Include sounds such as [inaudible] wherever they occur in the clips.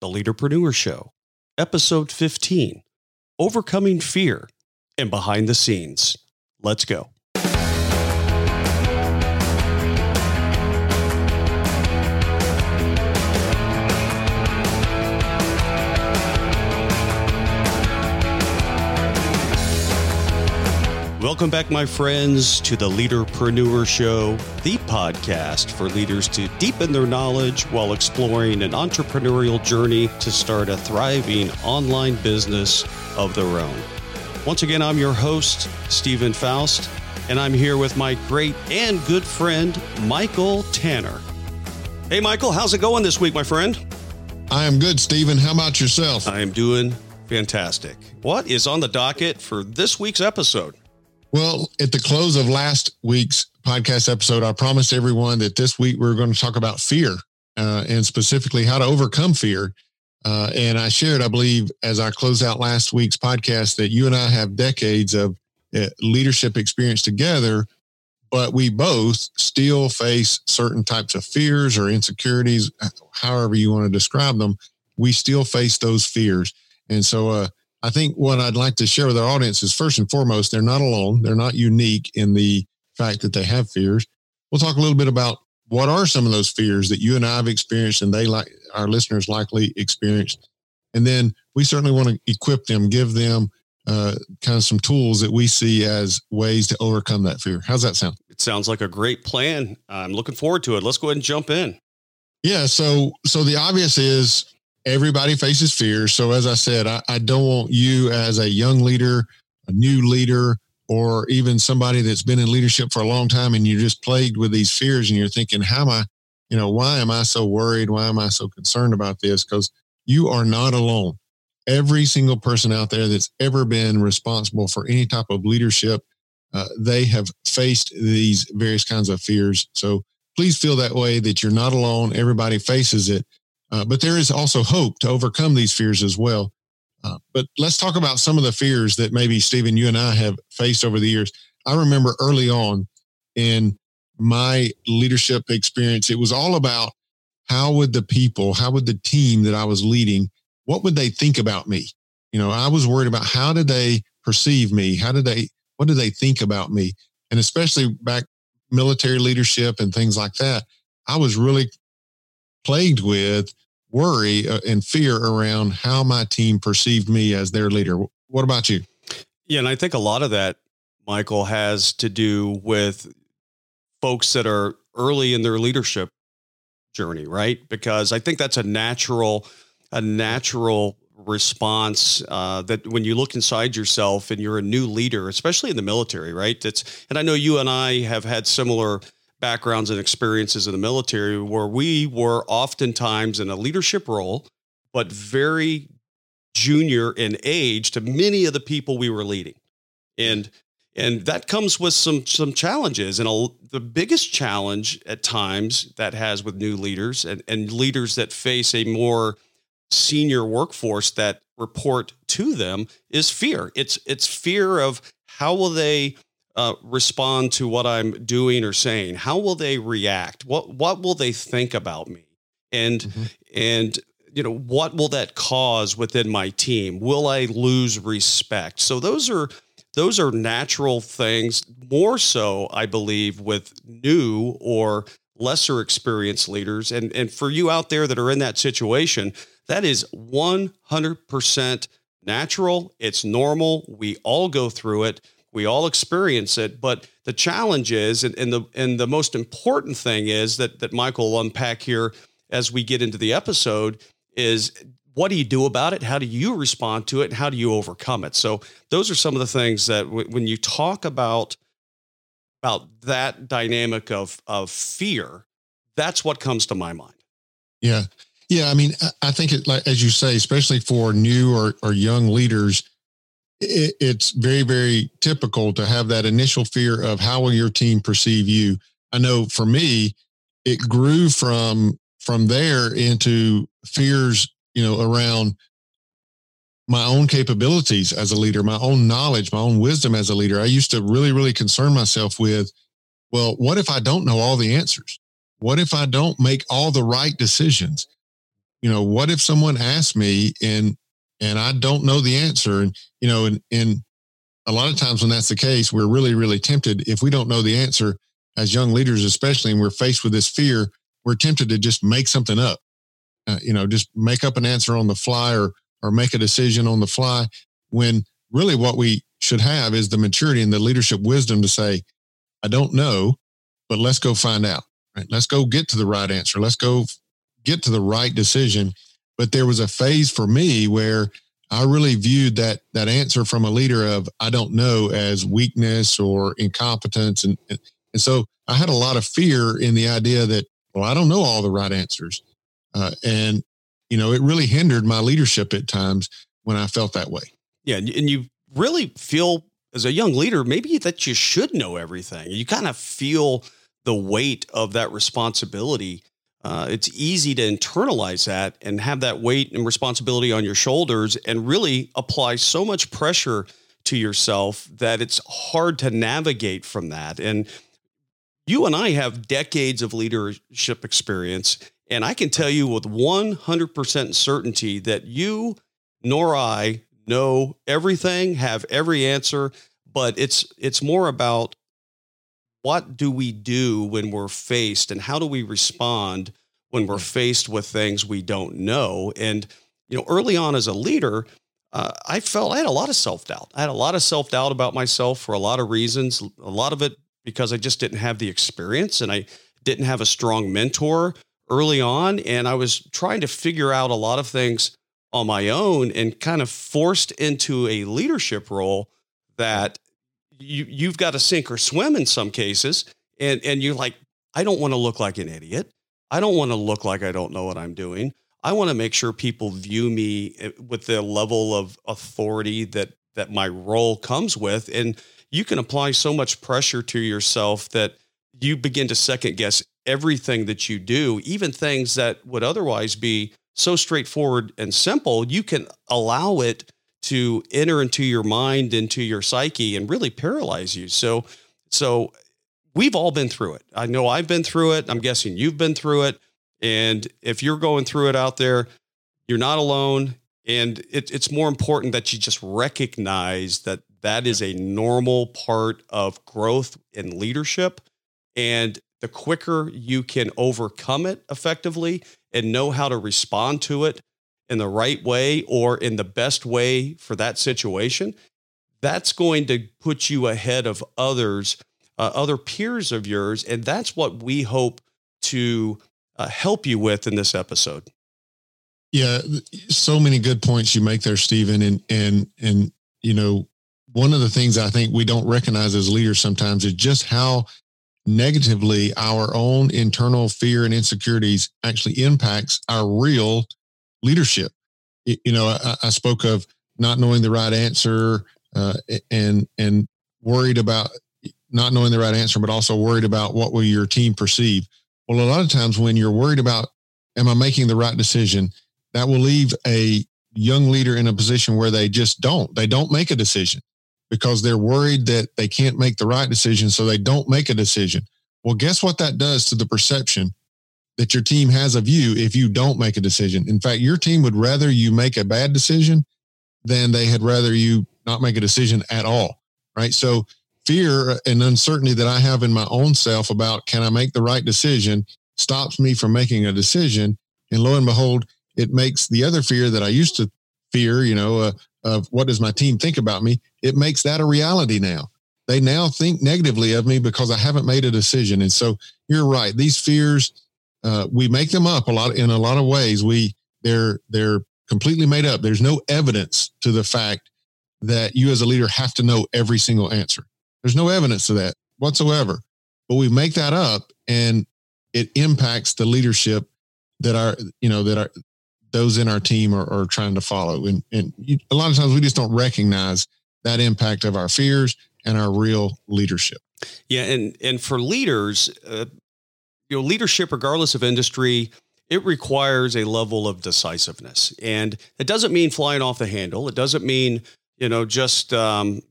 The Leaderpreneur Show, Episode 15 Overcoming Fear and Behind the Scenes. Let's go. Welcome back, my friends, to the Leaderpreneur Show, the podcast for leaders to deepen their knowledge while exploring an entrepreneurial journey to start a thriving online business of their own. Once again, I'm your host, Steven Faust, and I'm here with my great and good friend, Michael Tanner. Hey, Michael, how's it going this week, my friend? I am good, Steven. How about yourself? I am doing fantastic. What is on the docket for this week's episode? Well, at the close of last week's podcast episode, I promised everyone that this week we are going to talk about fear uh, and specifically how to overcome fear. Uh, and I shared, I believe, as I closed out last week's podcast, that you and I have decades of uh, leadership experience together, but we both still face certain types of fears or insecurities, however you want to describe them. We still face those fears. And so, uh, I think what I'd like to share with our audience is first and foremost, they're not alone. They're not unique in the fact that they have fears. We'll talk a little bit about what are some of those fears that you and I have experienced and they like our listeners likely experienced. And then we certainly want to equip them, give them uh, kind of some tools that we see as ways to overcome that fear. How's that sound? It sounds like a great plan. I'm looking forward to it. Let's go ahead and jump in. Yeah. So, so the obvious is everybody faces fear. So, as I said, I, I don't want you as a young leader, a new leader, or even somebody that's been in leadership for a long time and you're just plagued with these fears and you're thinking, how am I, you know, why am I so worried? Why am I so concerned about this? Because you are not alone. Every single person out there that's ever been responsible for any type of leadership, uh, they have faced these various kinds of fears. So please feel that way that you're not alone. Everybody faces it. Uh, but there is also hope to overcome these fears as well. Uh, but let's talk about some of the fears that maybe Steven, you and I have faced over the years. I remember early on in my leadership experience, it was all about how would the people, how would the team that I was leading, what would they think about me? You know, I was worried about how did they perceive me? How did they, what did they think about me? And especially back military leadership and things like that, I was really plagued with worry uh, and fear around how my team perceived me as their leader. What about you? Yeah, and I think a lot of that, Michael, has to do with folks that are early in their leadership journey, right? Because I think that's a natural, a natural response uh, that when you look inside yourself and you're a new leader, especially in the military, right? It's and I know you and I have had similar backgrounds and experiences in the military where we were oftentimes in a leadership role, but very junior in age to many of the people we were leading. And and that comes with some some challenges and a, the biggest challenge at times that has with new leaders and, and leaders that face a more senior workforce that report to them is fear it's it's fear of how will they uh, respond to what I'm doing or saying? How will they react? What what will they think about me? And mm-hmm. and you know what will that cause within my team? Will I lose respect? So those are those are natural things. More so, I believe, with new or lesser experienced leaders. And and for you out there that are in that situation, that is 100% natural. It's normal. We all go through it we all experience it, but the challenge is, and, and the and the most important thing is that that Michael will unpack here as we get into the episode is what do you do about it? How do you respond to it? And how do you overcome it? So those are some of the things that w- when you talk about about that dynamic of of fear, that's what comes to my mind. Yeah, yeah. I mean, I think it, like as you say, especially for new or or young leaders, it, it's very, very typical to have that initial fear of how will your team perceive you. I know for me, it grew from from there into fears, you know, around my own capabilities as a leader, my own knowledge, my own wisdom as a leader. I used to really, really concern myself with, well, what if I don't know all the answers? What if I don't make all the right decisions? you know, what if someone asks me and and I don't know the answer? And you know, and and a lot of times when that's the case, we're really, really tempted if we don't know the answer as young leaders, especially, and we're faced with this fear, we're tempted to just make something up. Uh, you know, just make up an answer on the fly or or make a decision on the fly when really what we should have is the maturity and the leadership wisdom to say, I don't know, but let's go find out. Right? Let's go get to the right answer. Let's go get to the right decision. But there was a phase for me where I really viewed that that answer from a leader of I don't know as weakness or incompetence, and and so I had a lot of fear in the idea that well I don't know all the right answers, uh, and you know it really hindered my leadership at times when I felt that way. Yeah, and you really feel as a young leader maybe that you should know everything. You kind of feel the weight of that responsibility uh, it's easy to internalize that and have that weight and responsibility on your shoulders and really apply so much pressure to yourself that it's hard to navigate from that. And you and I have decades of leadership experience. And I can tell you with 100% certainty that you nor I know everything, have every answer, but it's it's more about what do we do when we're faced and how do we respond when we're faced with things we don't know? And you know early on as a leader uh, i felt i had a lot of self-doubt. I had a lot of self-doubt about myself for a lot of reasons a lot of it because i just didn't have the experience and i didn't have a strong mentor early on and i was trying to figure out a lot of things on my own and kind of forced into a leadership role that you you've got to sink or swim in some cases and and you're like I don't want to look like an idiot. I don't want to look like I don't know what I'm doing. I want to make sure people view me eh, with the level of authority that that my role comes with and you can apply so much pressure to yourself that you begin to second guess everything that you do, even things that would otherwise be so straightforward and simple, you can allow it to enter into your mind, into your psyche, and really paralyze you. So, so we've all been through it. I know I've been through it. I'm guessing you've been through it. And if you're going through it out there, you're not alone. And it, it's more important that you just recognize that that is a normal part of growth and leadership. And the quicker you can overcome it effectively and know how to respond to it in the right way or in the best way for that situation, that's going to put you ahead of others, uh, other peers of yours. And that's what we hope to uh, help you with in this episode. Yeah, so many good points you make there, Steven. And, and, and, you know, one of the things I think we don't recognize as leaders sometimes is just how negatively our own internal fear and insecurities actually impacts our real leadership. You know, I, I spoke of not knowing the right answer uh, and and worried about not knowing the right answer, but also worried about what will your team perceive. Well, a lot of times when you're worried about, am I making the right decision? That will leave a young leader in a position where they just don't. They don't make a decision because they're worried that they can't make the right decision. So they don't make a decision. Well, guess what that does to the perception that your team has of you if you don't make a decision. In fact, your team would rather you make a bad decision than they had rather you not make a decision at all. Right. So fear and uncertainty that I have in my own self about can I make the right decision stops me from making a decision. And lo and behold, it makes the other fear that I used to fear, you know, uh, of what does my team think about me? It makes that a reality now. They now think negatively of me because I haven't made a decision. And so you're right. These fears, uh, we make them up a lot in a lot of ways. We they're they're completely made up. There's no evidence to the fact that you as a leader have to know every single answer. There's no evidence to that whatsoever. But we make that up and it impacts the leadership that our you know that our those in our team are, are trying to follow. And and you, a lot of times we just don't recognize that impact of our fears and our real leadership. Yeah, and and for leaders, uh, you know, leadership, regardless of industry, it requires a level of decisiveness. And it doesn't mean flying off the handle. It doesn't mean, you know, just um,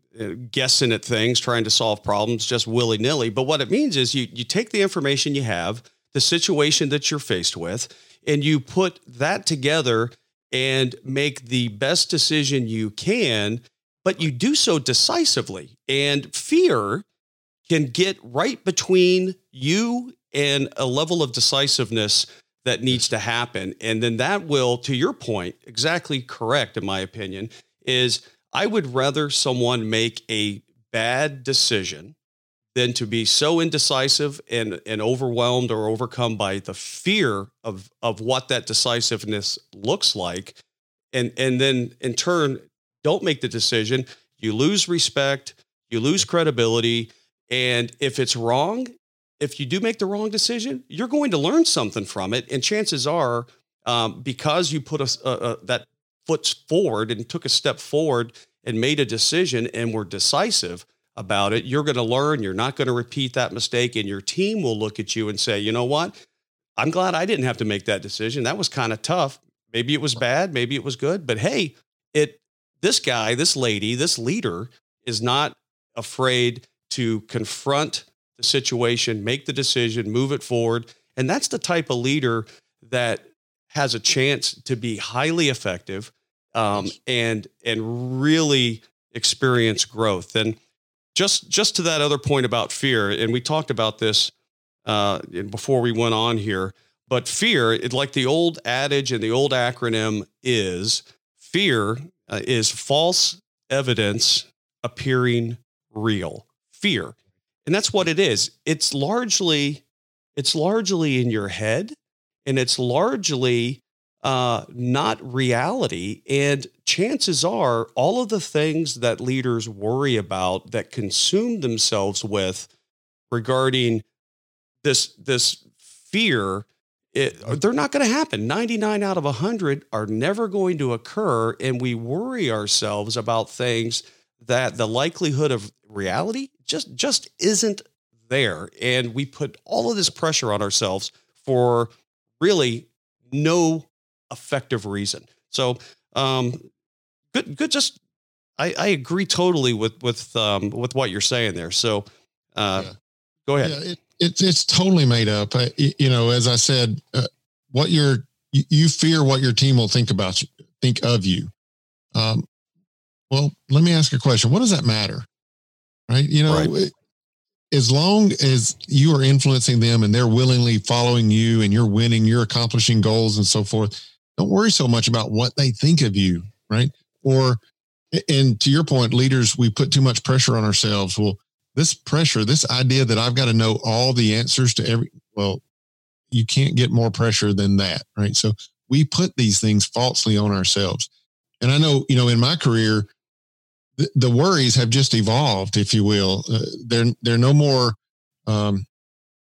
guessing at things, trying to solve problems just willy nilly. But what it means is you, you take the information you have, the situation that you're faced with, and you put that together and make the best decision you can, but you do so decisively. And fear can get right between you and a level of decisiveness that needs to happen. And then that will, to your point, exactly correct, in my opinion, is I would rather someone make a bad decision than to be so indecisive and, and overwhelmed or overcome by the fear of, of what that decisiveness looks like. And, and then in turn, don't make the decision. You lose respect, you lose credibility. And if it's wrong, if you do make the wrong decision, you're going to learn something from it. And chances are, um, because you put a, a, a, that foot forward and took a step forward and made a decision and were decisive, about it. You're going to learn. You're not going to repeat that mistake. And your team will look at you and say, you know what? I'm glad I didn't have to make that decision. That was kind of tough. Maybe it was bad. Maybe it was good. But hey, it, this guy, this lady, this leader is not afraid to confront the situation, make the decision, move it forward. And that's the type of leader that has a chance to be highly effective um, and and really experience growth. And just just to that other point about fear, and we talked about this uh, before we went on here. But fear, it, like the old adage and the old acronym is fear uh, is false evidence appearing real. Fear, and that's what it is. It's largely it's largely in your head, and it's largely uh, not reality. And chances are, all of the things that leaders worry about that consume themselves with regarding this this fear, it, they're not going to happen. 99 out of 100 are never going to occur. And we worry ourselves about things that the likelihood of reality just just isn't there. And we put all of this pressure on ourselves for really no effective reason. So, um, good, good. Just, I, I agree totally with with um, with what you're saying there. So, uh, yeah. go ahead. Yeah, it, it's it's totally made up. I, you know, as I said, uh, what you're you, you fear what your team will think about you, think of you. Um, well, let me ask a question. What does that matter? Right? You know, right. as long as you are influencing them and they're willingly following you and you're winning, you're accomplishing goals and so forth, don't worry so much about what they think of you, right? Or, and to your point, leaders, we put too much pressure on ourselves. Well, this pressure, this idea that I've got to know all the answers to every, well, you can't get more pressure than that, right? So we put these things falsely on ourselves. And I know, you know, in my career, the, worries have just evolved, if you will. Uh, they're they're no more um,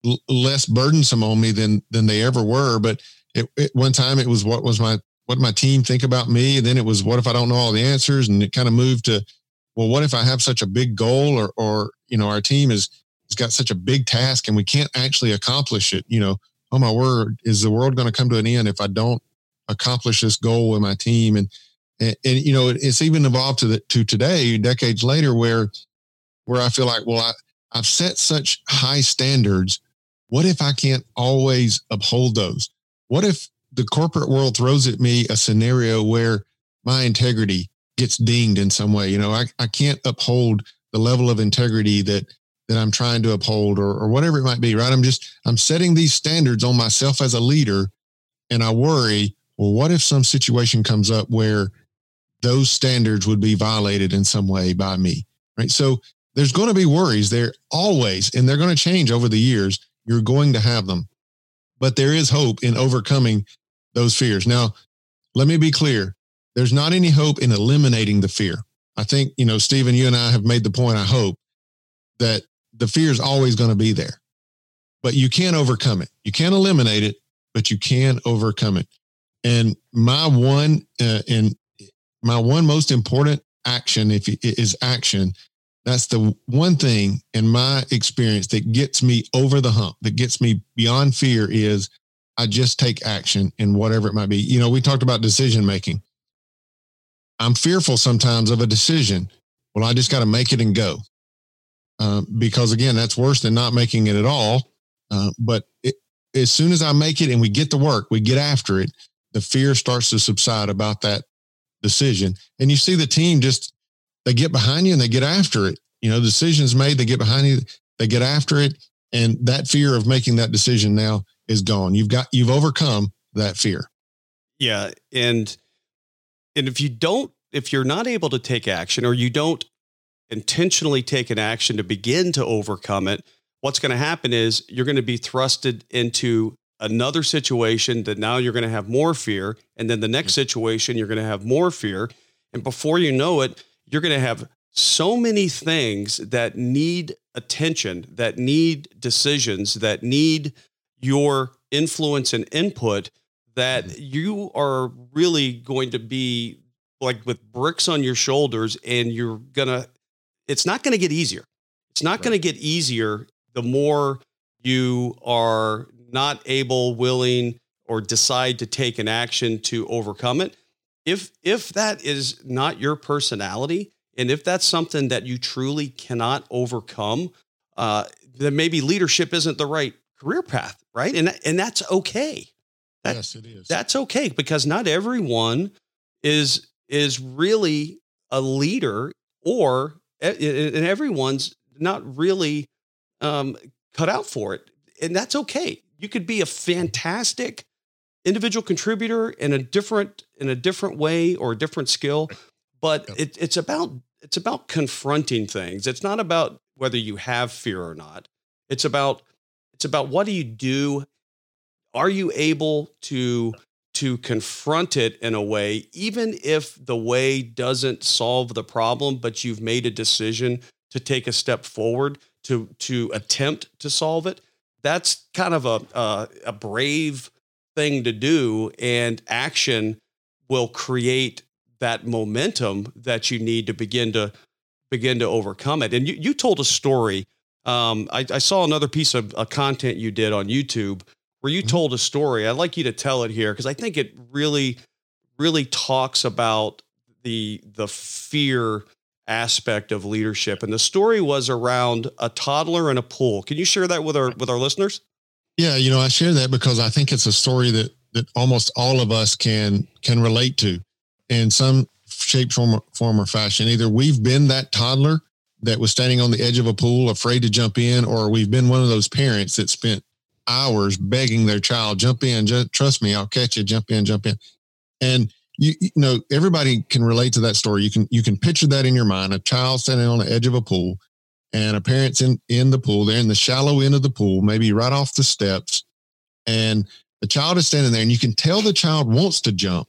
l- less burdensome on me than than they ever were. But it, it, one time it was what was my what my team think about me and then it was what if i don't know all the answers and it kind of moved to well what if i have such a big goal or or you know our team is has got such a big task and we can't actually accomplish it you know oh my word is the world going to come to an end if i don't accomplish this goal with my team and and, and you know it's even evolved to the to today decades later where where i feel like well i i've set such high standards what if i can't always uphold those what if the corporate world throws at me a scenario where my integrity gets dinged in some way? You know, I, I can't uphold the level of integrity that that I'm trying to uphold or, or whatever it might be, right? I'm just I'm setting these standards on myself as a leader and I worry, well, what if some situation comes up where those standards would be violated in some way by me? Right. So there's going to be worries there always, and they're going to change over the years. You're going to have them but there is hope in overcoming those fears. Now, let me be clear. There's not any hope in eliminating the fear. I think, you know, Steven, you and I have made the point, I hope, that the fear is always going to be there, but you can overcome it. You can't eliminate it, but you can overcome it. And my one, uh, and my one most important action, if it is action, that's the one thing in my experience that gets me over the hump, that gets me beyond fear is I just take action in whatever it might be. You know, we talked about decision making. I'm fearful sometimes of a decision. Well, I just got to make it and go. Uh, because again, that's worse than not making it at all. Uh, but it, as soon as I make it and we get to work, we get after it, the fear starts to subside about that decision. And you see the team just, they get behind you and they get after it. You know, decisions made, they get behind you, they get after it. And that fear of making that decision now is gone. You've got, you've overcome that fear. Yeah. And, and if you don't, if you're not able to take action or you don't intentionally take an action to begin to overcome it, what's going to happen is you're going to be thrusted into another situation that now you're going to have more fear. And then the next situation, you're going to have more fear. And before you know it, you're going to have so many things that need attention, that need decisions, that need your influence and input that mm-hmm. you are really going to be like with bricks on your shoulders and you're going to it's not going to get easier. It's not right. going to get easier the more you are not able, willing, or decide to take an action to overcome it. If if that is not your personality, and if that's something that you truly cannot overcome, uh, then maybe leadership isn't the right career path, right? And and that's okay. That, yes, it is. That's okay because not everyone is is really a leader or and everyone's not really um, cut out for it, and that's okay. You could be a fantastic individual contributor in a different in a different way or a different skill, but it, it's about it's about confronting things. It's not about whether you have fear or not. It's about it's about what do you do? Are you able to to confront it in a way, even if the way doesn't solve the problem, but you've made a decision to take a step forward to to attempt to solve it. That's kind of a a, a brave thing to do, and action will create that momentum that you need to begin to begin to overcome it. And you you told a story. Um, I, I saw another piece of uh, content you did on YouTube where you mm-hmm. told a story. I'd like you to tell it here because I think it really, really talks about the the fear aspect of leadership. And the story was around a toddler in a pool. Can you share that with our with our listeners? Yeah, you know, I share that because I think it's a story that that almost all of us can can relate to in some shape, form, form or fashion. Either we've been that toddler that was standing on the edge of a pool, afraid to jump in, or we've been one of those parents that spent hours begging their child, jump in, trust me, I'll catch you, jump in, jump in. And you, you know, everybody can relate to that story. You can, you can picture that in your mind, a child standing on the edge of a pool and a parent's in, in the pool. They're in the shallow end of the pool, maybe right off the steps. And the child is standing there and you can tell the child wants to jump,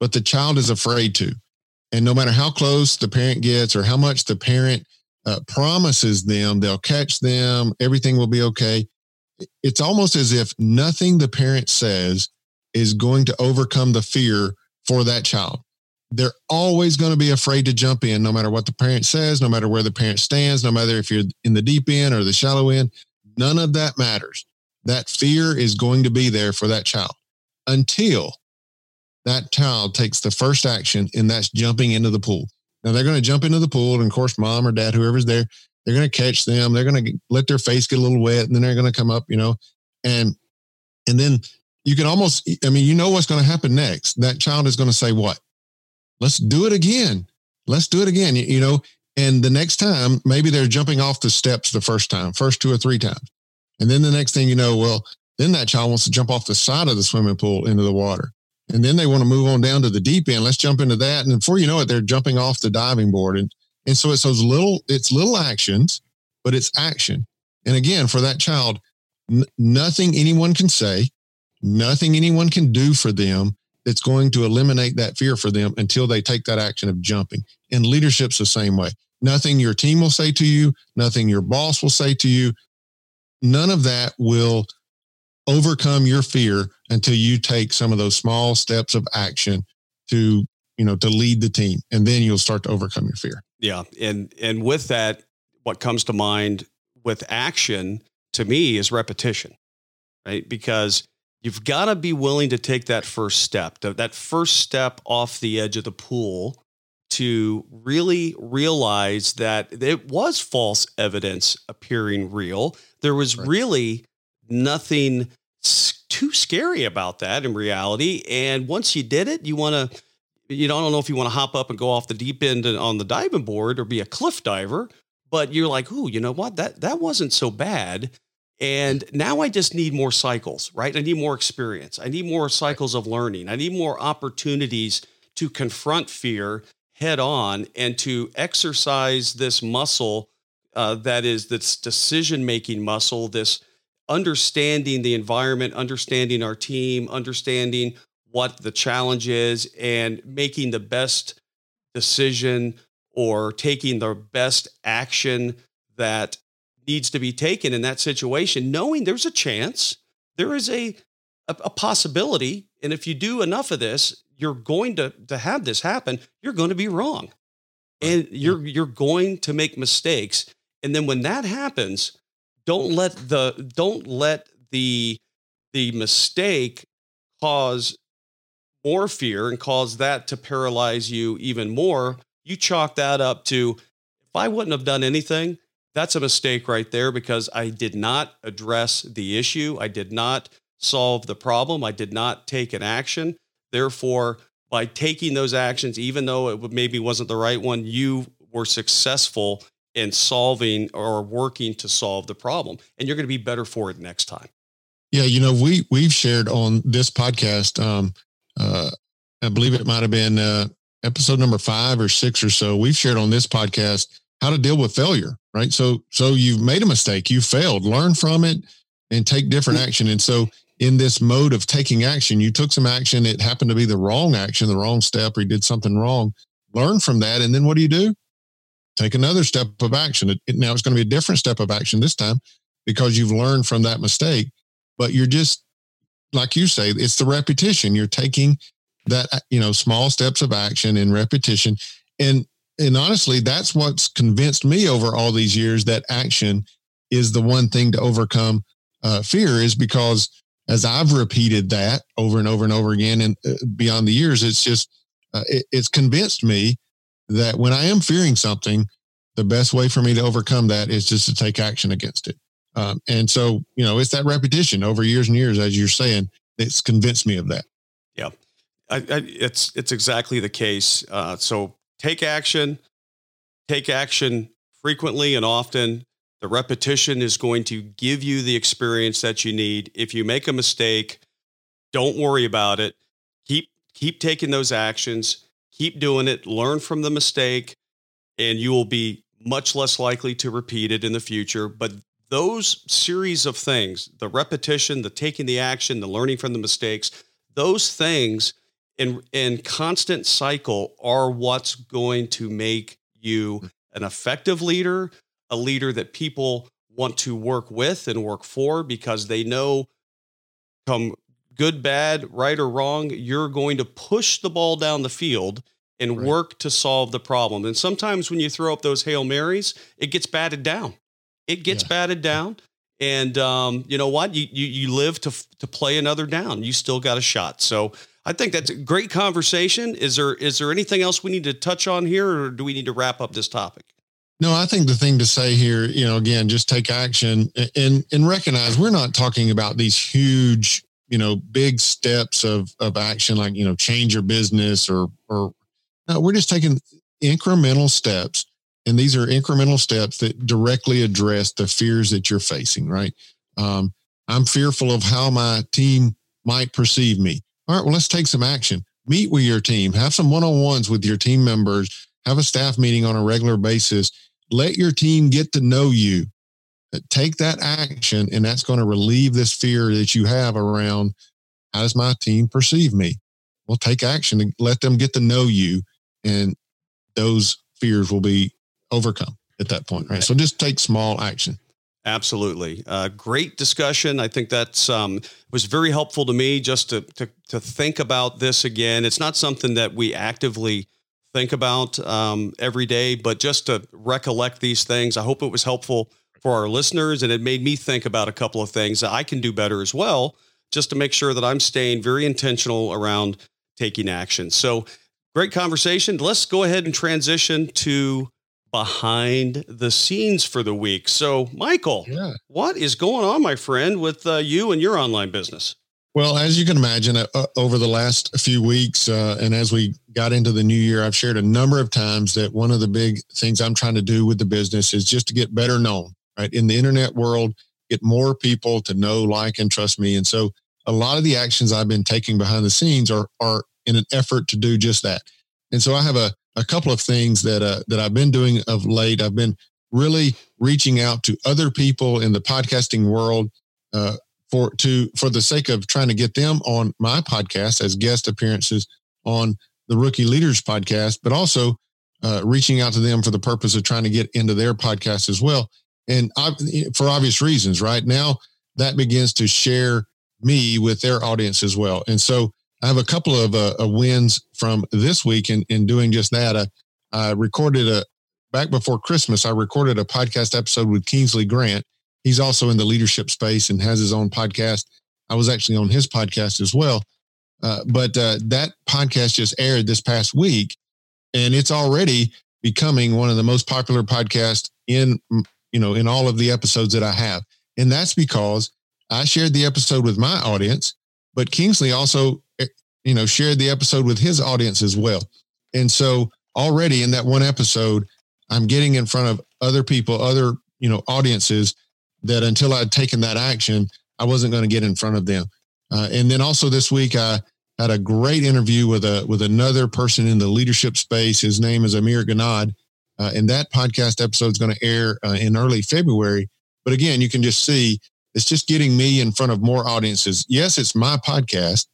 but the child is afraid to. And no matter how close the parent gets or how much the parent uh, promises them they'll catch them, everything will be okay it's almost as if nothing the parent says is going to overcome the fear for that child. They're always going to be afraid to jump in, no matter what the parent says, no matter where the parent stands, no matter if you're in the deep end or the shallow end. None of that matters. That fear is going to be there for that child until that child takes the first action, and that's jumping into the pool. Now they're going to jump into the pool, and of course, mom or dad, whoever's there, they're going to catch them. They're going to let their face get a little wet, and then they're going to come up, you know, and and then you can almost, I mean, you know what's going to happen next. That child is going to say, "What? Let's do it again. Let's do it again." You, you know, and the next time, maybe they're jumping off the steps the first time, first two or three times, and then the next thing you know, well, then that child wants to jump off the side of the swimming pool into the water. And then they want to move on down to the deep end. Let's jump into that. And before you know it, they're jumping off the diving board. And and so it's those little, it's little actions, but it's action. And again, for that child, n- nothing anyone can say, nothing anyone can do for them that's going to eliminate that fear for them until they take that action of jumping. And leadership's the same way. Nothing your team will say to you, nothing your boss will say to you, none of that will overcome your fear until you take some of those small steps of action to you know to lead the team and then you'll start to overcome your fear yeah, and and with that, what comes to mind with action to me is repetition, right? Because you've got to be willing to take that first step, that first step off the edge of the pool to really realize that it was false evidence appearing real. There was right. really nothing too scary about that in reality. And once you did it, you want to, you know, I don't know if you want to hop up and go off the deep end on the diving board or be a cliff diver, but you're like, ooh, you know what? That that wasn't so bad. And now I just need more cycles, right? I need more experience. I need more cycles of learning. I need more opportunities to confront fear head on and to exercise this muscle uh, that is this decision making muscle, this understanding the environment, understanding our team, understanding what the challenge is, and making the best decision or taking the best action that needs to be taken in that situation, knowing there's a chance, there is a, a, a possibility. And if you do enough of this, you're going to, to have this happen, you're going to be wrong. And you're you're going to make mistakes. And then when that happens, don't let the don't let the the mistake cause more fear and cause that to paralyze you even more. You chalk that up to if I wouldn't have done anything, that's a mistake right there because I did not address the issue. I did not solve the problem. I did not take an action. Therefore, by taking those actions, even though it maybe wasn't the right one, you were successful in solving or working to solve the problem, and you're going to be better for it next time. Yeah, you know, we we've shared on this podcast. Um, uh, I believe it might have been uh, episode number five or six or so. We've shared on this podcast how to deal with failure, right? So, so you've made a mistake, you failed, learn from it, and take different mm-hmm. action. And so, in this mode of taking action, you took some action. It happened to be the wrong action, the wrong step, or you did something wrong. Learn from that. And then what do you do? Take another step of action. It, it, now it's going to be a different step of action this time because you've learned from that mistake. But you're just, like you say, it's the repetition. You're taking that, you know, small steps of action in repetition. And, and honestly, that's what's convinced me over all these years that action is the one thing to overcome uh, fear is because as I've repeated that over and over and over again and uh, beyond the years, it's just, uh, it, it's convinced me that when I am fearing something, the best way for me to overcome that is just to take action against it. Um, and so, you know, it's that repetition over years and years, as you're saying, it's convinced me of that. Yeah, I, I, it's it's exactly the case. Uh, so take action, take action frequently and often. The repetition is going to give you the experience that you need. If you make a mistake, don't worry about it. Keep keep taking those actions, keep doing it, learn from the mistake, and you will be much less likely to repeat it in the future. But those series of things, the repetition, the taking the action, the learning from the mistakes, those things in in constant cycle are what's going to make you an effective leader, a leader that people want to work with and work for because they know come good, bad, right or wrong, you're going to push the ball down the field and right. work to solve the problem. And sometimes when you throw up those Hail Marys, it gets batted down. It gets yeah. batted down. And um, you know what? You, you you live to to play another down. You still got a shot. So I think that's a great conversation. Is there is there anything else we need to touch on here, or do we need to wrap up this topic? No, I think the thing to say here, you know, again, just take action and and recognize we're not talking about these huge, you know, big steps of of action like you know change your business or or no, we're just taking incremental steps, and these are incremental steps that directly address the fears that you're facing. Right? Um, I'm fearful of how my team might perceive me. All right, well, let's take some action. Meet with your team, have some one on ones with your team members, have a staff meeting on a regular basis let your team get to know you. Uh, take that action, and that's going to relieve this fear that you have around how does my team perceive me? Well, take action and let them get to know you, and those fears will be overcome at that point. Right. So just take small action. Absolutely, uh, great discussion. I think that's um, was very helpful to me just to, to to think about this again. It's not something that we actively think about um, every day, but just to recollect these things. I hope it was helpful for our listeners, and it made me think about a couple of things that I can do better as well, just to make sure that I'm staying very intentional around taking action. So, great conversation. Let's go ahead and transition to behind the scenes for the week. So, Michael, Yeah. what is going on, my friend, with uh, you and your online business? Well, as you can imagine, uh, uh, over the last few weeks, uh, and as we got into the new year, I've shared a number of times that one of the big things I'm trying to do with the business is just to get better known, right? In the internet world, get more people to know, like, and trust me. And so a lot of the actions I've been taking behind the scenes are, are in an effort to do just that. And so I have a, a couple of things that, uh, that I've been doing of late. I've been really reaching out to other people in the podcasting world, uh, for to for the sake of trying to get them on my podcast as guest appearances on the Rookie Leaders podcast, but also uh, reaching out to them for the purpose of trying to get into their podcast as well. And I, for obvious reasons, right now that begins to share me with their audience as well. And so I have a couple of uh, uh, wins from this week in, in doing just that. I, I recorded a back before Christmas. I recorded a podcast episode with Kingsley Grant he's also in the leadership space and has his own podcast. I was actually on his podcast as well. Uh, but uh, that podcast just aired this past week, and it's already becoming one of the most popular podcasts in you know in all of the episodes that I have, and that's because I shared the episode with my audience, but Kingsley also you know shared the episode with his audience as well, and so already in that one episode, I'm getting in front of other people, other you know audiences that until I'd taken that action, I wasn't going to get in front of them. Uh, and then also this week, I had a great interview with a with another person in the leadership space. His name is Amir Ganad, uh, and that podcast episode is going to air uh, in early February. But again, you can just see it's just getting me in front of more audiences. Yes, it's my podcast,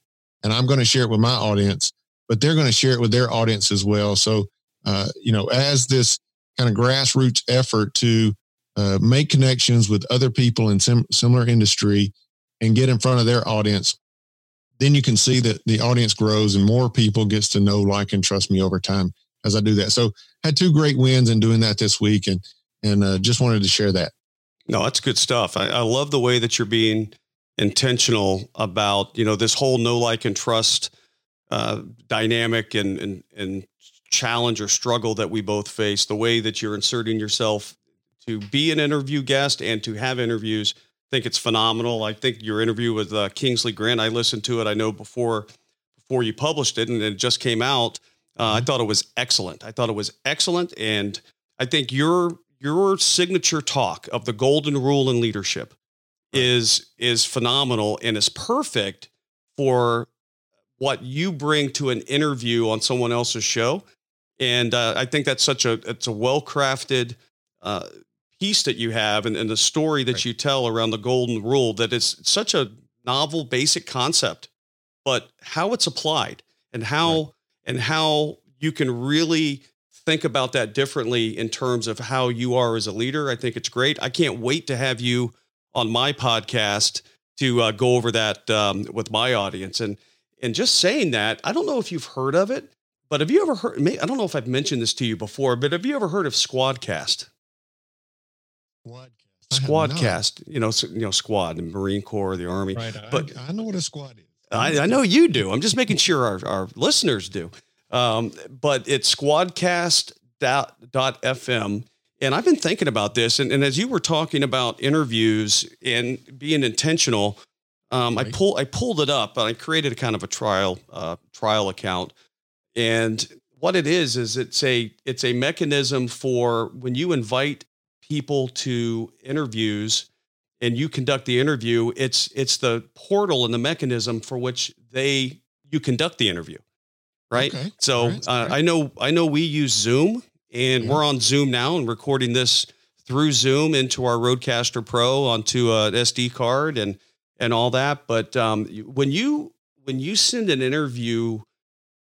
and I'm going to share it with my audience, but they're going to share it with their audience as well. So, uh, you know, as this kind of grassroots effort to uh, make connections with other people in sim- similar industry and get in front of their audience then you can see that the audience grows and more people gets to know like and trust me over time as i do that. So had two great wins in doing that this week and and uh, just wanted to share that. No that's good stuff. I, I love the way that you're being intentional about you know this whole no like and trust uh, dynamic and, and and challenge or struggle that we both face the way that you're inserting yourself to be an interview guest and to have interviews. I think it's phenomenal. I think your interview with uh, Kingsley Grant, I listened to it. I know before before you published it, and it just came out. Uh, I mm-hmm. thought it was excellent. I thought it was excellent, and I think your your signature talk of the golden rule in leadership is is phenomenal and is perfect for what you bring to an interview on someone else's show. And uh, I think that's such a it's a well crafted uh, piece that you have and, and the story that right. you tell around the golden rule that it's such a novel basic concept but how it's applied and how right. and how you can really think about that differently in terms of how you are as a leader i think it's great i can't wait to have you on my podcast to uh, go over that um, with my audience and and just saying that i don't know if you've heard of it but have you ever heard i don't know if i've mentioned this to you before but have you ever heard of squadcast Squadcast. Squadcast, you know, you know, squad, the Marine Corps, the Army. Right. But I, I know what a squad is. I, I, know you do. I'm just making sure our, our listeners do. Um, but it's squadcast.fm. And I've been thinking about this. And, and as you were talking about interviews and being intentional, um, right. I pull I pulled it up and I created a kind of a trial uh, trial account. And what it is is it's a it's a mechanism for when you invite people to interviews and you conduct the interview, it's it's the portal and the mechanism for which they you conduct the interview, right? Okay. So right. Uh, I know I know we use Zoom, and yeah. we're on Zoom now and recording this through Zoom into our RODECaster Pro onto an SD card and and all that. But um, when you when you send an interview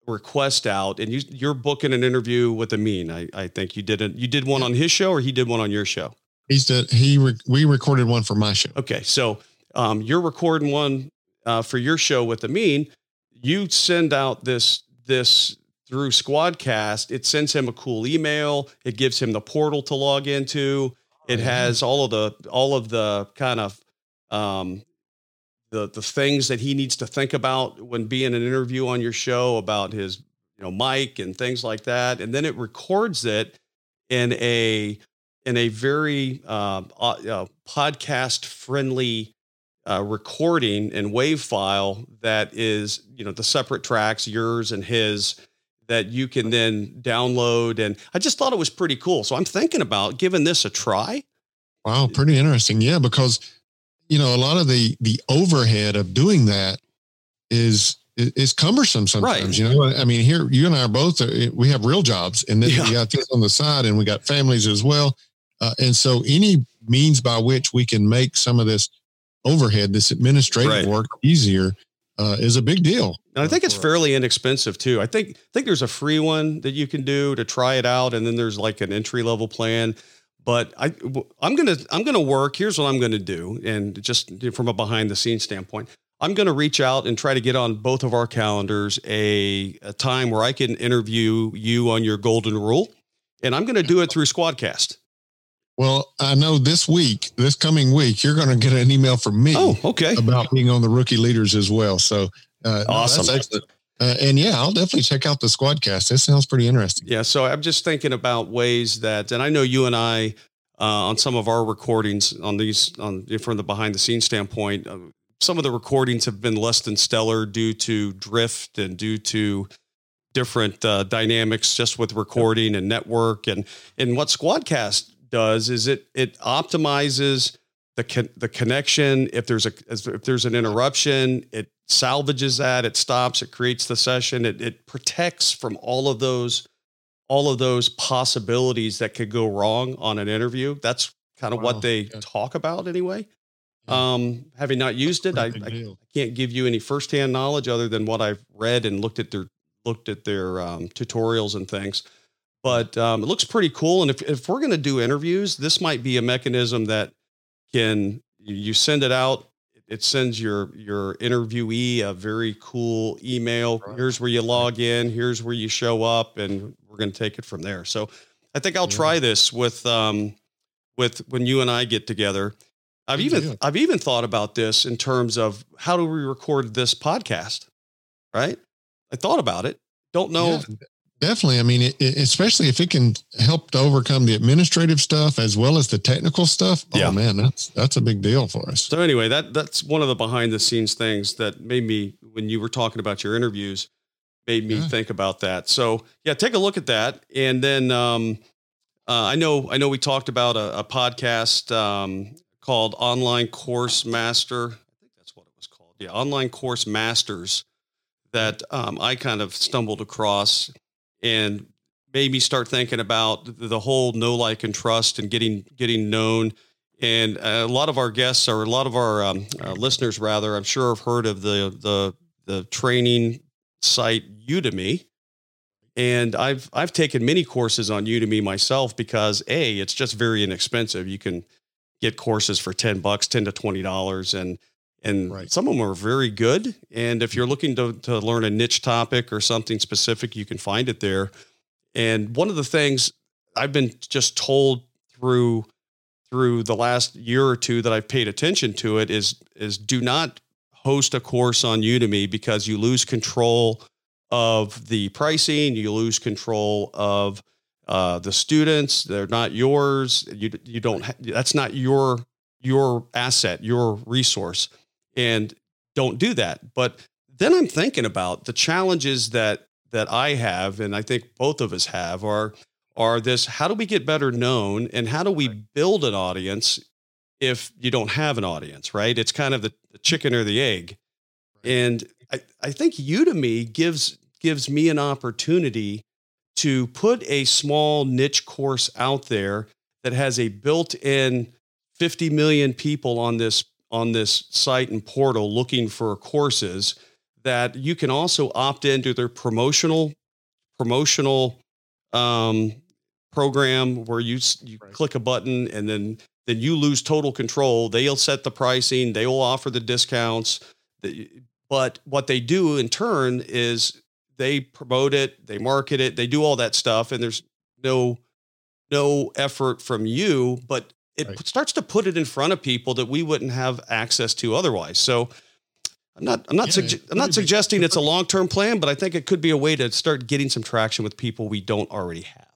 request out and you you're booking an interview with Amin. I, I think you did it. You did one on his show or he did one on your show. He's did he re, we recorded one for my show. Okay, so um, you're recording one uh, for your show with Amin. You send out this this through Squadcast. It sends him a cool email. It gives him the portal to log into. It oh, has all of the all of the kind of um, the the things that he needs to think about when being an interview on your show about his you know mic and things like that and then it records it in a in a very uh, uh, podcast friendly uh, recording and wave file that is you know the separate tracks yours and his that you can then download and i just thought it was pretty cool so i'm thinking about giving this a try wow pretty interesting yeah because you know a lot of the the overhead of doing that is is cumbersome sometimes right. you know i mean here you and i are both uh, we have real jobs and then yeah. we got this on the side and we got families as well uh, and so any means by which we can make some of this overhead, this administrative right. work easier uh, is a big deal. And I think it's fairly inexpensive too. I think I think there's a free one that you can do to try it out, and then there's like an entry level plan. But I I'm gonna I'm gonna work. Here's what I'm gonna do, and just from a behind the scenes standpoint, I'm gonna reach out and try to get on both of our calendars a, a time where I can interview you on your golden rule, and I'm gonna do it through Squadcast. Well, I know this week, this coming week, you're going to get an email from me. Oh, okay. About being on the rookie leaders as well. So uh, awesome. No, excellent. Uh, and yeah, I'll definitely check out the Squadcast. That sounds pretty interesting. Yeah. So I'm just thinking about ways that, and I know you and I, uh, on some of our recordings on these, on from the behind the scenes standpoint, uh, some of the recordings have been less than stellar due to drift and due to different uh, dynamics just with recording and network and and what Squadcast does is it it optimizes the con- the connection. If there's a if there's an interruption, it salvages that. It stops. It creates the session. It it protects from all of those all of those possibilities that could go wrong on an interview. That's kind of wow. what they yeah. talk about anyway. Yeah. Um, having not used it, I, I, I, can't give you any firsthand knowledge other than what I've read and looked at their looked at their um, tutorials and things but um, it looks pretty cool. And if, if we're going to do interviews, this might be a mechanism that can you send it out. It sends your your interviewee a very cool email. Right. Here's where you log in. Here's where you show up, and we're going to take it from there. So I think I'll yeah. try this with um, with when you and I get together. I've even. I've even thought about this in terms of how do we record this podcast, right? I thought about it. Don't know yeah. Definitely. I mean, it, it, especially if it can help to overcome the administrative stuff as well as the technical stuff. Oh, yeah. Man, that's that's a big deal for us. So anyway, that that's one of the behind the scenes things that made me when you were talking about your interviews made me yeah. think about that. So yeah, take a look at that, and then um, uh, I know I know we talked about a, a podcast um, called Online Course Master. I think that's what it was called. Yeah, Online Course Masters that um, I kind of stumbled across and made me start thinking about the whole know like and trust and getting getting known. And a lot of our guests or a lot of our um, uh, listeners rather i'm sure have heard of the the the training site Udemy. And i've i've taken many courses on Udemy myself because a it's just very inexpensive. You can get courses for 10 bucks 10 to 20 dollars and and right. some of them are very good. And if you're looking to, to learn a niche topic or something specific, you can find it there. And one of the things I've been just told through through the last year or two that I've paid attention to it is is do not host a course on Udemy because you lose control of the pricing, you lose control of uh, the students. They're not yours. You you don't. Ha- that's not your your asset, your resource and don't do that. But then I'm thinking about the challenges that that I have, and I think both of us have, are are this: how do we get better known, and how do we build an audience if you don't have an audience? Right? It's kind of the, the chicken or the egg, and I, I think Udemy gives gives me an opportunity to put a small niche course out there that has a built-in 50 million people on this on this site and portal looking for courses that you can also opt into their promotional promotional um, program where you you right. click a button and then then you lose total control. They'll set the pricing. They will offer the discounts. But what they do in turn is they promote it, they market it, they do all that stuff, and there's no no effort from you, but it right. starts to put it in front of people that we wouldn't have access to otherwise. So I'm not I'm not yeah, suge- I'm not suggesting it's a long-term plan, but I think it could be a way to start getting some traction with people we don't already have.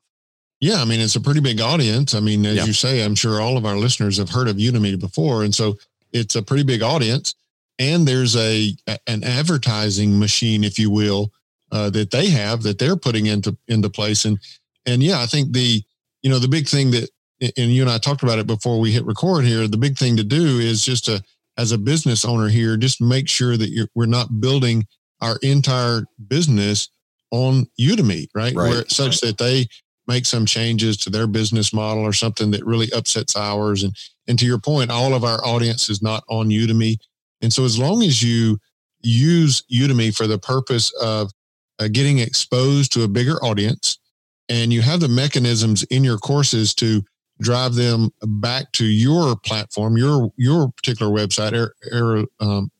Yeah, I mean it's a pretty big audience. I mean, as yeah. you say, I'm sure all of our listeners have heard of Udemy before, and so it's a pretty big audience. And there's a an advertising machine, if you will, uh, that they have that they're putting into into place. And and yeah, I think the you know the big thing that and you and I talked about it before we hit record here. The big thing to do is just to as a business owner here, just make sure that you're, we're not building our entire business on Udemy, right? right. Where such right. that they make some changes to their business model or something that really upsets ours. And and to your point, all of our audience is not on Udemy. And so as long as you use Udemy for the purpose of uh, getting exposed to a bigger audience and you have the mechanisms in your courses to drive them back to your platform, your your particular website, aer, aer, um,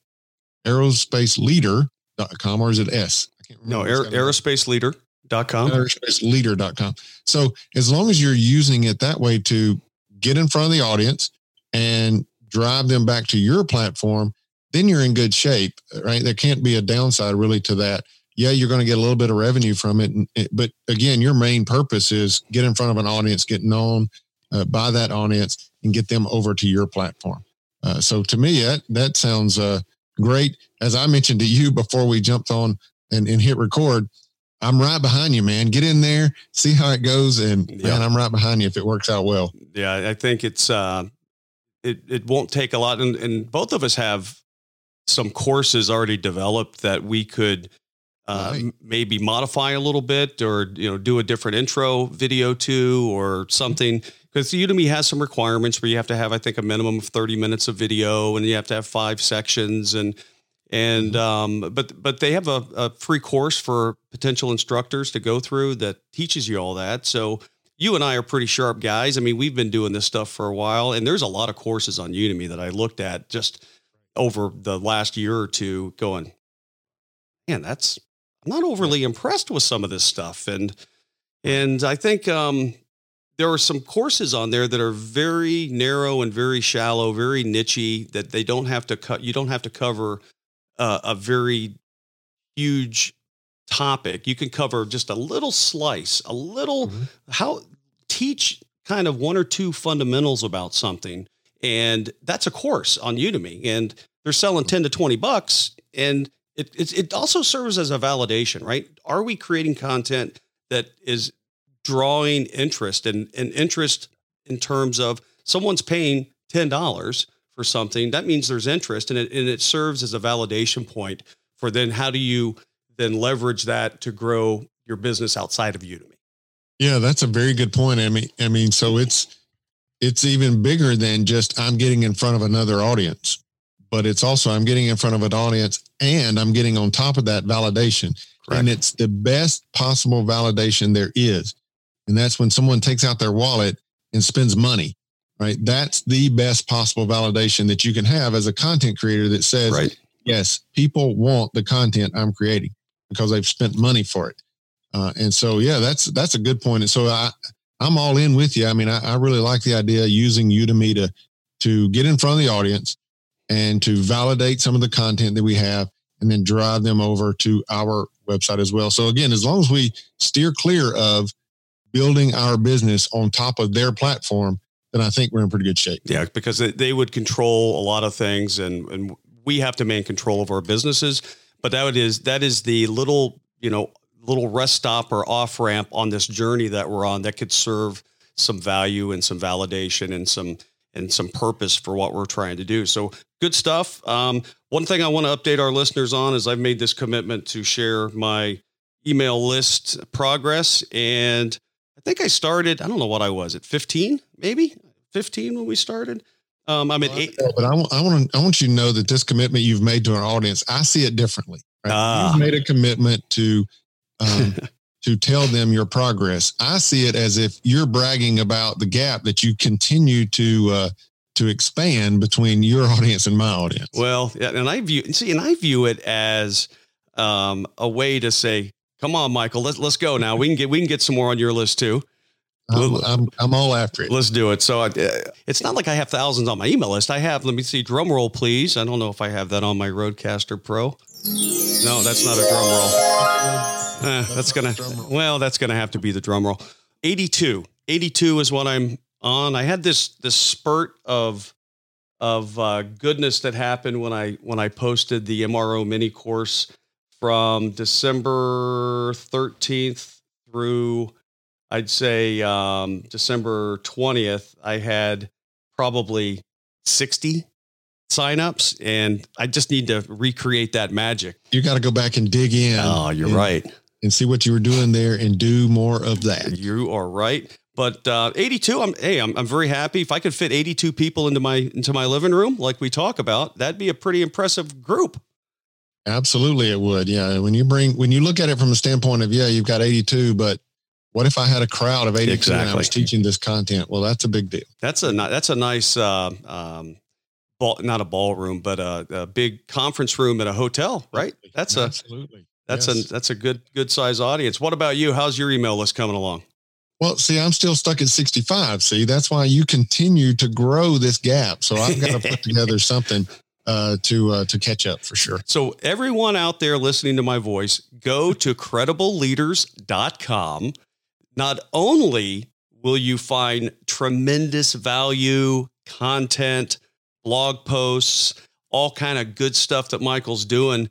aerospaceleader.com, or is it S? I can't remember. No, aer, aerospaceleader aerospaceleader.com. Aerospaceleader.com. So as long as you're using it that way to get in front of the audience and drive them back to your platform, then you're in good shape, right? There can't be a downside really to that. Yeah, you're going to get a little bit of revenue from it, but again, your main purpose is get in front of an audience, get known uh, by that audience, and get them over to your platform. Uh, so to me, that that sounds uh, great. As I mentioned to you before we jumped on and, and hit record, I'm right behind you, man. Get in there, see how it goes, and yeah. man, I'm right behind you if it works out well. Yeah, I think it's uh, it it won't take a lot, and, and both of us have some courses already developed that we could uh, right. maybe modify a little bit, or you know, do a different intro video to, or something. Because Udemy has some requirements where you have to have, I think, a minimum of 30 minutes of video, and you have to have five sections, and and mm-hmm. um, but but they have a, a, free course for potential instructors to go through that teaches you all that. So you and I are pretty sharp guys. I mean, we've been doing this stuff for a while, and there's a lot of courses on Udemy that I looked at just over the last year or two, going, man, that's I'm not overly impressed with some of this stuff, and and I think um, there are some courses on there that are very narrow and very shallow, very nichey that they don't have to cut. You don't have to cover uh, a very huge topic. You can cover just a little slice, a little mm-hmm. how teach kind of one or two fundamentals about something. And that's a course on Udemy. And they're selling 10 to 20 bucks. And it, it, it also serves as a validation, right? Are we creating content that is drawing interest and, and interest in terms of someone's paying $10 for something, that means there's interest and it, and it serves as a validation point for then how do you then leverage that to grow your business outside of Udemy? Yeah, that's a very good point. I mean, I mean, so it's it's even bigger than just I'm getting in front of another audience, but it's also I'm getting in front of an audience and I'm getting on top of that validation. Correct. And it's the best possible validation there is. And that's when someone takes out their wallet and spends money right? That's the best possible validation that you can have as a content creator that says, right. yes, people want the content I'm creating because they've spent money for it. Uh, and so, yeah, that's, that's a good point. And so I, I'm all in with you. I mean, I, I really like the idea of using Udemy to, to get in front of the audience and to validate some of the content that we have and then drive them over to our website as well. So again, as long as we steer clear of building our business on top of their platform, then I think we're in pretty good shape. Yeah, because they would control a lot of things, and and we have to maintain control of our businesses. But that is that is the little you know little rest stop or off ramp on this journey that we're on that could serve some value and some validation and some and some purpose for what we're trying to do. So good stuff. Um, one thing I want to update our listeners on is I've made this commitment to share my email list progress and I think I started, I don't know what I was at 15, maybe 15 when we started. Um, I'm at eight. But I, I want to, I want you to know that this commitment you've made to our audience, I see it differently. Right? Uh, you've made a commitment to, um, [laughs] to tell them your progress. I see it as if you're bragging about the gap that you continue to, uh, to expand between your [laughs] audience and my audience. Well, and I view, see, and I view it as, um, a way to say, Come on, Michael. Let's let's go now. We can get we can get some more on your list too. I'm, I'm, I'm all after it. Let's do it. So uh, it's not like I have thousands on my email list. I have. Let me see. Drum roll, please. I don't know if I have that on my RODECaster Pro. No, that's not a drum roll. Eh, that's gonna. Well, that's gonna have to be the drum roll. 82. 82 is what I'm on. I had this this spurt of of uh, goodness that happened when I when I posted the MRO mini course from December 13th through I'd say um, December 20th. I had probably 60 signups, and I just need to recreate that magic. You got to go back and dig in. Oh, you're and, right. And see what you were doing there, and do more of that. You are right. But uh, 82, I'm hey, I'm, I'm very happy. If I could fit 82 people into my into my living room, like we talk about, that'd be a pretty impressive group. Absolutely, it would. Yeah, when you bring when you look at it from a standpoint of yeah, you've got 82, but what if I had a crowd of 82 exactly. and I was teaching this content? Well, that's a big deal. That's a that's a nice uh, um, ball, not a ballroom, but a, a, big conference room at a hotel, right? That's a, absolutely. That's yes. a that's a good good size audience. What about you? How's your email list coming along? Well, see, I'm still stuck at 65. See, that's why you continue to grow this gap. So I've got to put [laughs] together something uh, to uh, to catch up for sure. So everyone out there listening to my voice, go to credibleleaders.com. Not only will you find tremendous value, content, blog posts, all kind of good stuff that Michael's doing,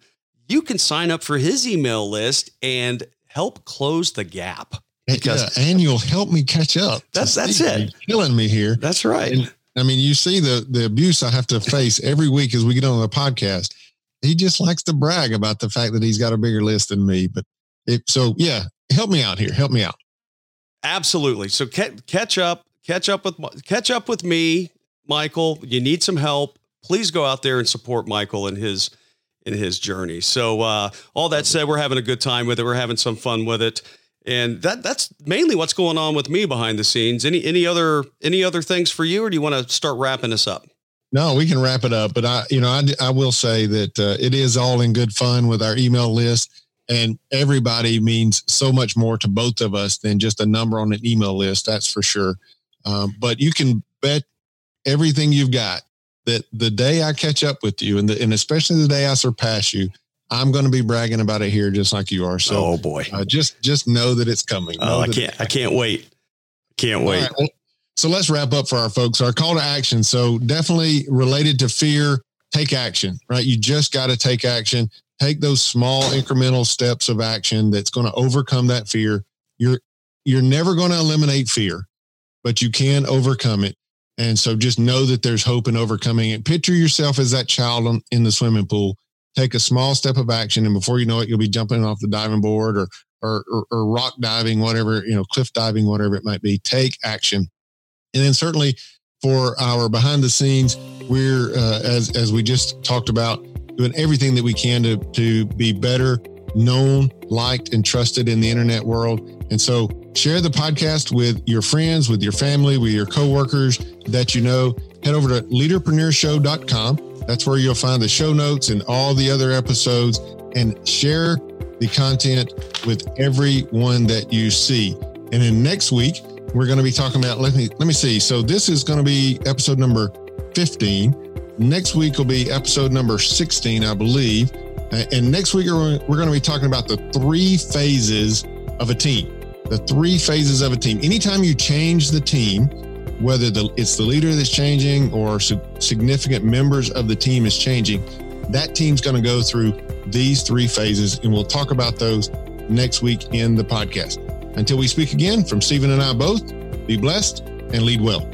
you can sign up for his email list and help close the gap because yeah, and you'll help me catch up. That's that's it. Killing me here. That's right. And, I mean, you see the the abuse I have to face every week as we get on the podcast. He just likes to brag about the fact that he's got a bigger list than me. But so yeah, help me out here. Help me out. Absolutely. So catch up, catch up with catch up with me, Michael. You need some help. Please go out there and support Michael in his in his journey. So uh, all that said, we're having a good time with it. We're having some fun with it and that that's mainly what's going on with me behind the scenes. Any any other any other things for you, or do you want to start wrapping this up? No, we can wrap it up. But I, you know, I, I will say that uh, it is all in good fun with our email list, and everybody means so much more to both of us than just a number on an email list. That's for sure. Um, but you can bet everything you've got that the day I catch up with you, and the, and especially the day I surpass you, I'm going to be bragging about it here, just like you are. So, oh boy, uh, just just know that it's coming. Oh, I can't, I can't wait. Can't wait. Right, well, so let's wrap up for our folks. Our call to action. So definitely related to fear, take action. Right, you just got to take action. Take those small incremental steps of action that's going to overcome that fear. You're you're never going to eliminate fear, but you can overcome it. And so just know that there's hope in overcoming it. Picture yourself as that child on, in the swimming pool take a small step of action, and before you know it, you'll be jumping off the diving board or or, or, or rock diving, whatever you know, cliff diving, whatever it might be. Take action, and then certainly for our behind the scenes, we're uh, as as we just talked about, doing everything that we can to to be better known, liked, and trusted in the internet world. And so share the podcast with your friends, with your family, with your coworkers that you know. Head over to leaderpreneurshow.com that's where you'll find the show notes and all the other episodes and share the content with everyone that you see. And then next week, we're going to be talking about let me let me see. So this is going to be episode number 15. Next week will be episode number 16, I believe. And next week we're going to be talking about the three phases of a team. The three phases of a team. Anytime you change the team, whether the, it's the leader that's changing or significant members of the team is changing, that team's going to go through these three phases, and we'll talk about those next week in the podcast. Until we speak again, from Steven and I both, be blessed and lead well.